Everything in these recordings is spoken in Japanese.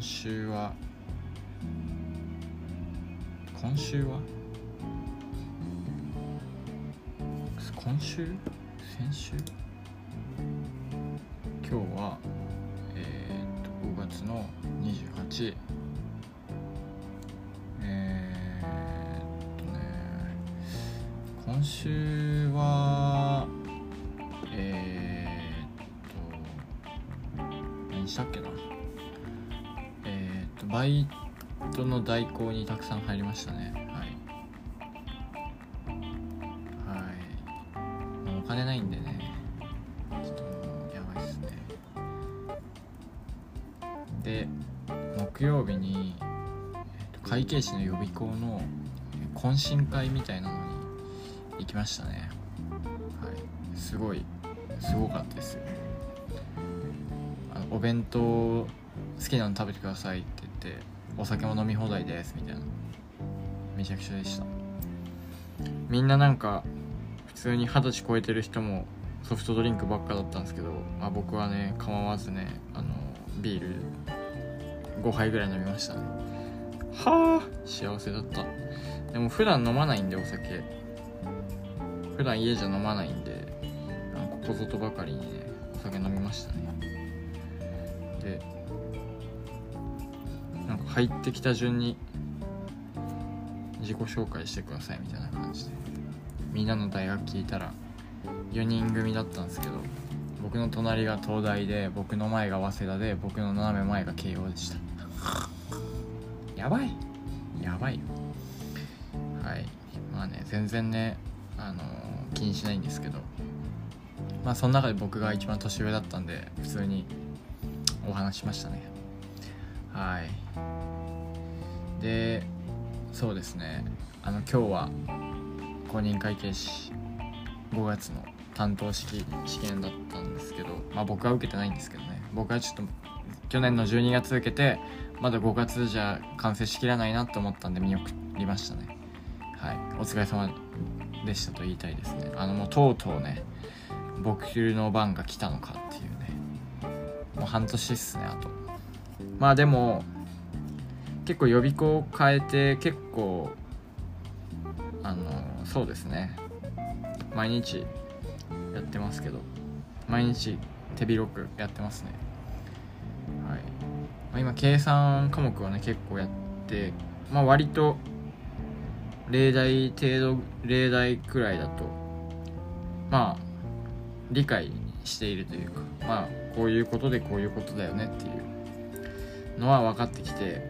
今週は今週は？今週？先週？今日はえー、っと5月の28えー、っとね今週はえー、っと何したっけな、バイトの代行にたくさん入りましたね。はい。はい。もうお金ないんでね。ちょっともうやばいっすね。で木曜日に、会計士の予備校の懇親会みたいなのに行きましたね。はい。すごいすごかったです。あのお弁当好きなの食べてくださいってってお酒も飲み放題ですみたいな。めちゃくちゃでした。みんななんか普通に二十歳超えてる人もソフトドリンクばっかだったんですけど、まあ、僕はね構わずねあのビール5杯ぐらい飲みました。ねはあ幸せだった。でも普段飲まないんでお酒。普段家じゃ飲まないんでここぞとばかりにねお酒飲みましたね。で入ってきた順に自己紹介してくださいみたいな感じで。みんなの大学聞いたら4人組だったんですけど僕の隣が東大で僕の前が早稲田で僕の斜め前が慶応でした。やばい。やばいよ。はい。まあね全然ねあのー気にしないんですけど。まあその中で僕が一番年上だったんで普通にお話ししましたね。はい。でそうですね。あの今日は公認会計士5月の担当式試験だったんですけどまあ僕は受けてないんですけどね。僕はちょっと去年の12月受けてまだ5月じゃ完成しきらないなと思ったんで見送りましたね。はい。お疲れ様でしたと言いたいですね。あのもうとうとうね僕の番が来たのかっていうね。もう半年っすねあと。まあでも結構予備校を変えて結構あのそうですね。毎日やってますけど。毎日手広くやってますね。はい、まあ、今計算科目はね結構やってまあ割と例題程度例題くらいだとまあ理解しているというかまあこういうことでこういうことだよねっていうのは分かってきて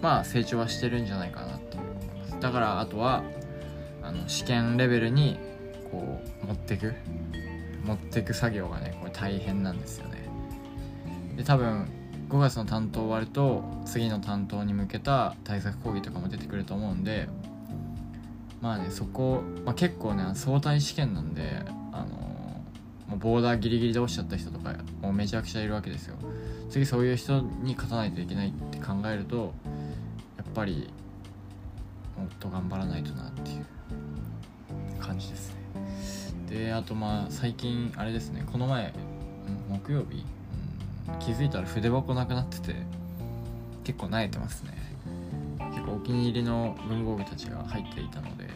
まあ成長はしてるんじゃないかなっていう思います。だからあとはあの試験レベルにこう持ってく持ってく作業がねこれ大変なんですよね。で多分5月の担当終わると次の担当に向けた対策講義とかも出てくると思うんでまあねそこ、まあ、結構ね相対試験なんであのもうボーダーギリギリで落ちちゃった人とかもうめちゃくちゃいるわけですよ。次そういう人に勝たないといけないって考えるとっぱりもっと頑張らないとなっていう感じですね。であとまあ最近あれですね。この前木曜日、うん、気づいたら筆箱なくなってて結構慣れてますね。結構お気に入りの文房具たちが入っていたので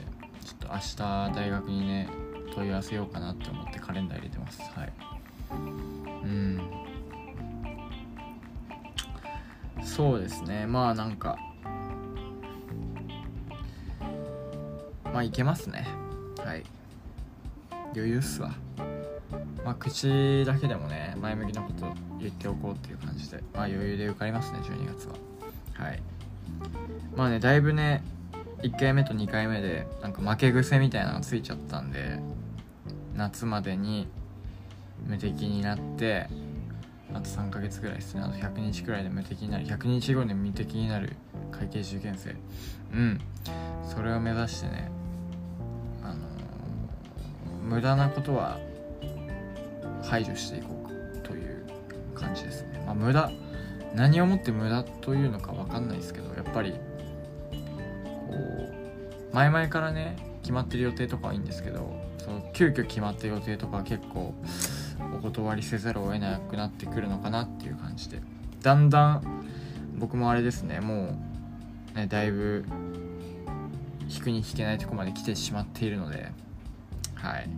ちょっと明日大学にね問い合わせようかなって思ってカレンダー入れてます。はい。うん。そうですね。まあなんかまあいけますね。はい。余裕っすわ。まあ口だけでもね前向きなこと言っておこうっていう感じでまあ余裕で受かりますね12月は。はい。まあねだいぶね1回目と2回目でなんか負け癖みたいなのついちゃったんで夏までに無敵になってあと3ヶ月ぐらいですね。あと100日くらいで無敵になる。100日後に無敵になる会計受験生。うん。それを目指してね無駄なことは排除していこうという感じですね。まあ無駄何をもって無駄というのか分かんないですけどやっぱりこう前々からね決まってる予定とかはいいんですけどその急遽決まった予定とかは結構お断りせざるを得なくなってくるのかなっていう感じで。だんだん僕もあれですねもうねだいぶ引くに引けないとこまで来てしまっているのではい。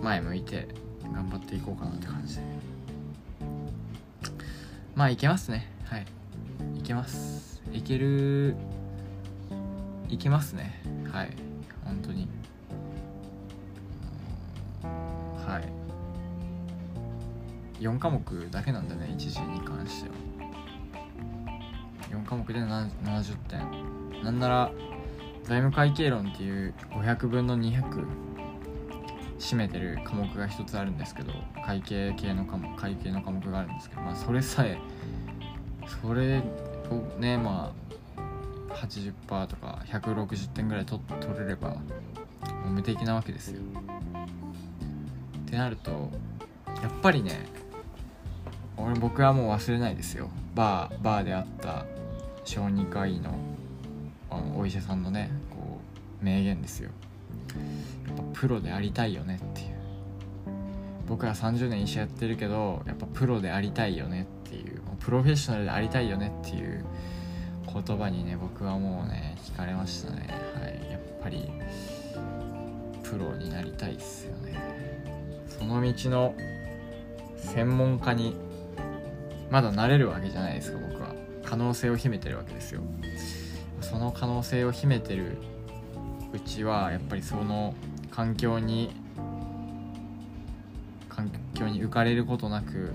前向いて頑張っていこうかなって感じ。でまあいけますね。はい。いけます。いけるいけますね。はい。本当に。はい。4科目だけなんだね一時に関しては。4科目で70点。なんなら財務会計論っていう500分の200占めてる科目が一つあるんですけど会計系の科目会計の科目があるんですけど、まあ、それさえそれをねまあ80%とか160点ぐらい取取れればもう無敵なわけですよ。ってなるとやっぱりね俺僕はもう忘れないですよ。バーバーであった小児科医のお医者さんのね名言ですよ。やっぱプロでありたいよねっていう。僕は30年医者やってるけどやっぱプロでありたいよねっていうプロフェッショナルでありたいよねっていう言葉にね僕はもうね惹かれましたね。はい。やっぱりプロになりたいっすよね。その道の専門家にまだなれるわけじゃないですか僕は。可能性を秘めてるわけですよ。その可能性を秘めてるうちはやっぱりその環境に環境に浮かれることなく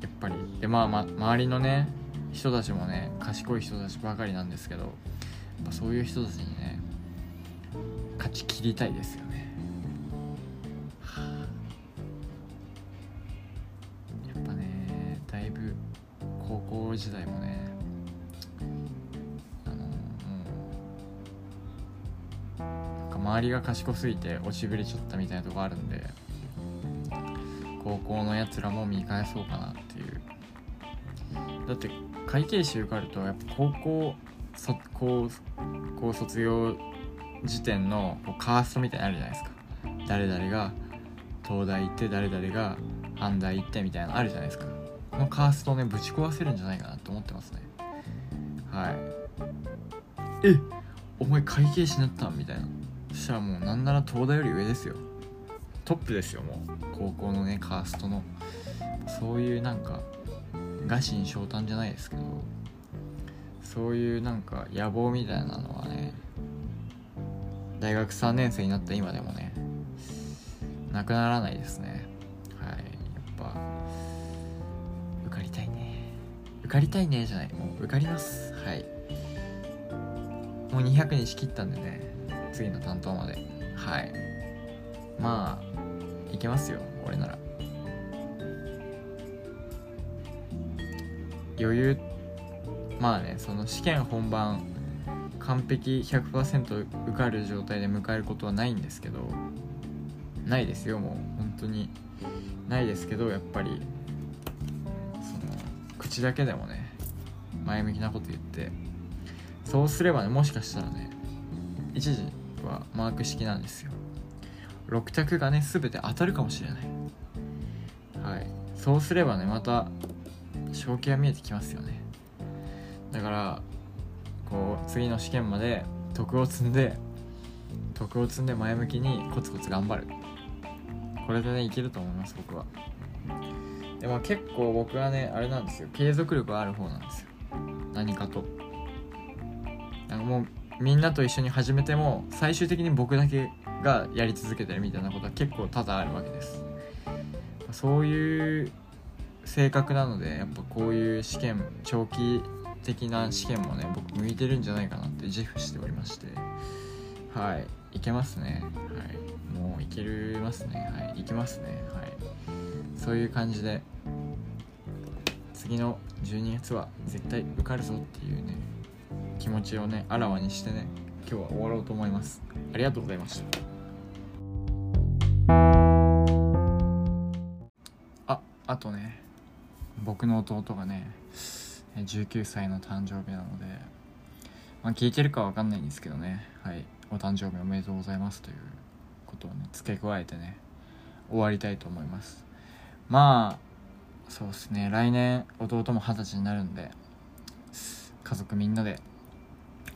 やっぱりでまあ、ま、周りのね人たちもね賢い人たちばかりなんですけどやっぱそういう人たちにね勝ち切りたいですよね、やっぱねだいぶ高校時代もねりが賢すぎて落ちぶれちゃったみたいなとこあるんで高校のやつらも見返そうかなっていう。だって会計士受かるとやっぱ高校そ高校卒業時点のこうカーストみたいなのあるじゃないですか。誰々が東大行って誰々が阪大行ってみたいなのあるじゃないですか。このカーストをねぶち壊せるんじゃないかなと思ってますね。はい。えお前会計士になったみたいな。そしたらもうなんなら東大より上ですよ。トップですよもう。高校のねカーストの。そういうなんか臥薪嘗胆じゃないですけど。そういうなんか野望みたいなのはね大学3年生になった今でもねなくならないですね。はい。やっぱ受かりたいね。受かりたいねじゃない。もう受かります。はい。もう200日切ったんでね。次の担当まで。はい。まあいけますよ俺なら。余裕。まあねその試験本番完璧100%受かる状態で迎えることはないんですけどないですよもう。本当に。ないですけどやっぱり。その口だけでもね前向きなこと言って。そうすればねもしかしたらね一時はマーク式なんですよ。6択がね全て当たるかもしれない。はい。そうすればねまた正気が見えてきますよね。だからこう次の試験まで徳を積んで徳を積んで前向きにコツコツ頑張る。これでねいけると思います僕は。でも結構僕はねあれなんですよ。継続力がある方なんですよ。何かと。なんかもうみんなと一緒に始めても最終的に僕だけがやり続けてるみたいなことは結構多々あるわけです。そういう性格なのでやっぱこういう試験長期的な試験もね僕向いてるんじゃないかなって自負しておりまして。はい。いけますね。はい。もういけるますね。はい。いけますね。はい。そういう感じで次の12月は絶対受かるぞっていうね気持ちをねあらわにしてね今日は終わろうと思います。ありがとうございました。ああとね僕の弟がね19歳の誕生日なので、まあ、聞いてるかわかんないんですけどねはいお誕生日おめでとうございますということをね付け加えてね終わりたいと思います。まあそうですね来年弟も二十歳になるんで家族みんなで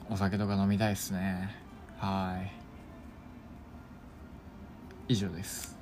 お酒とか飲みたいですね。はい。以上です。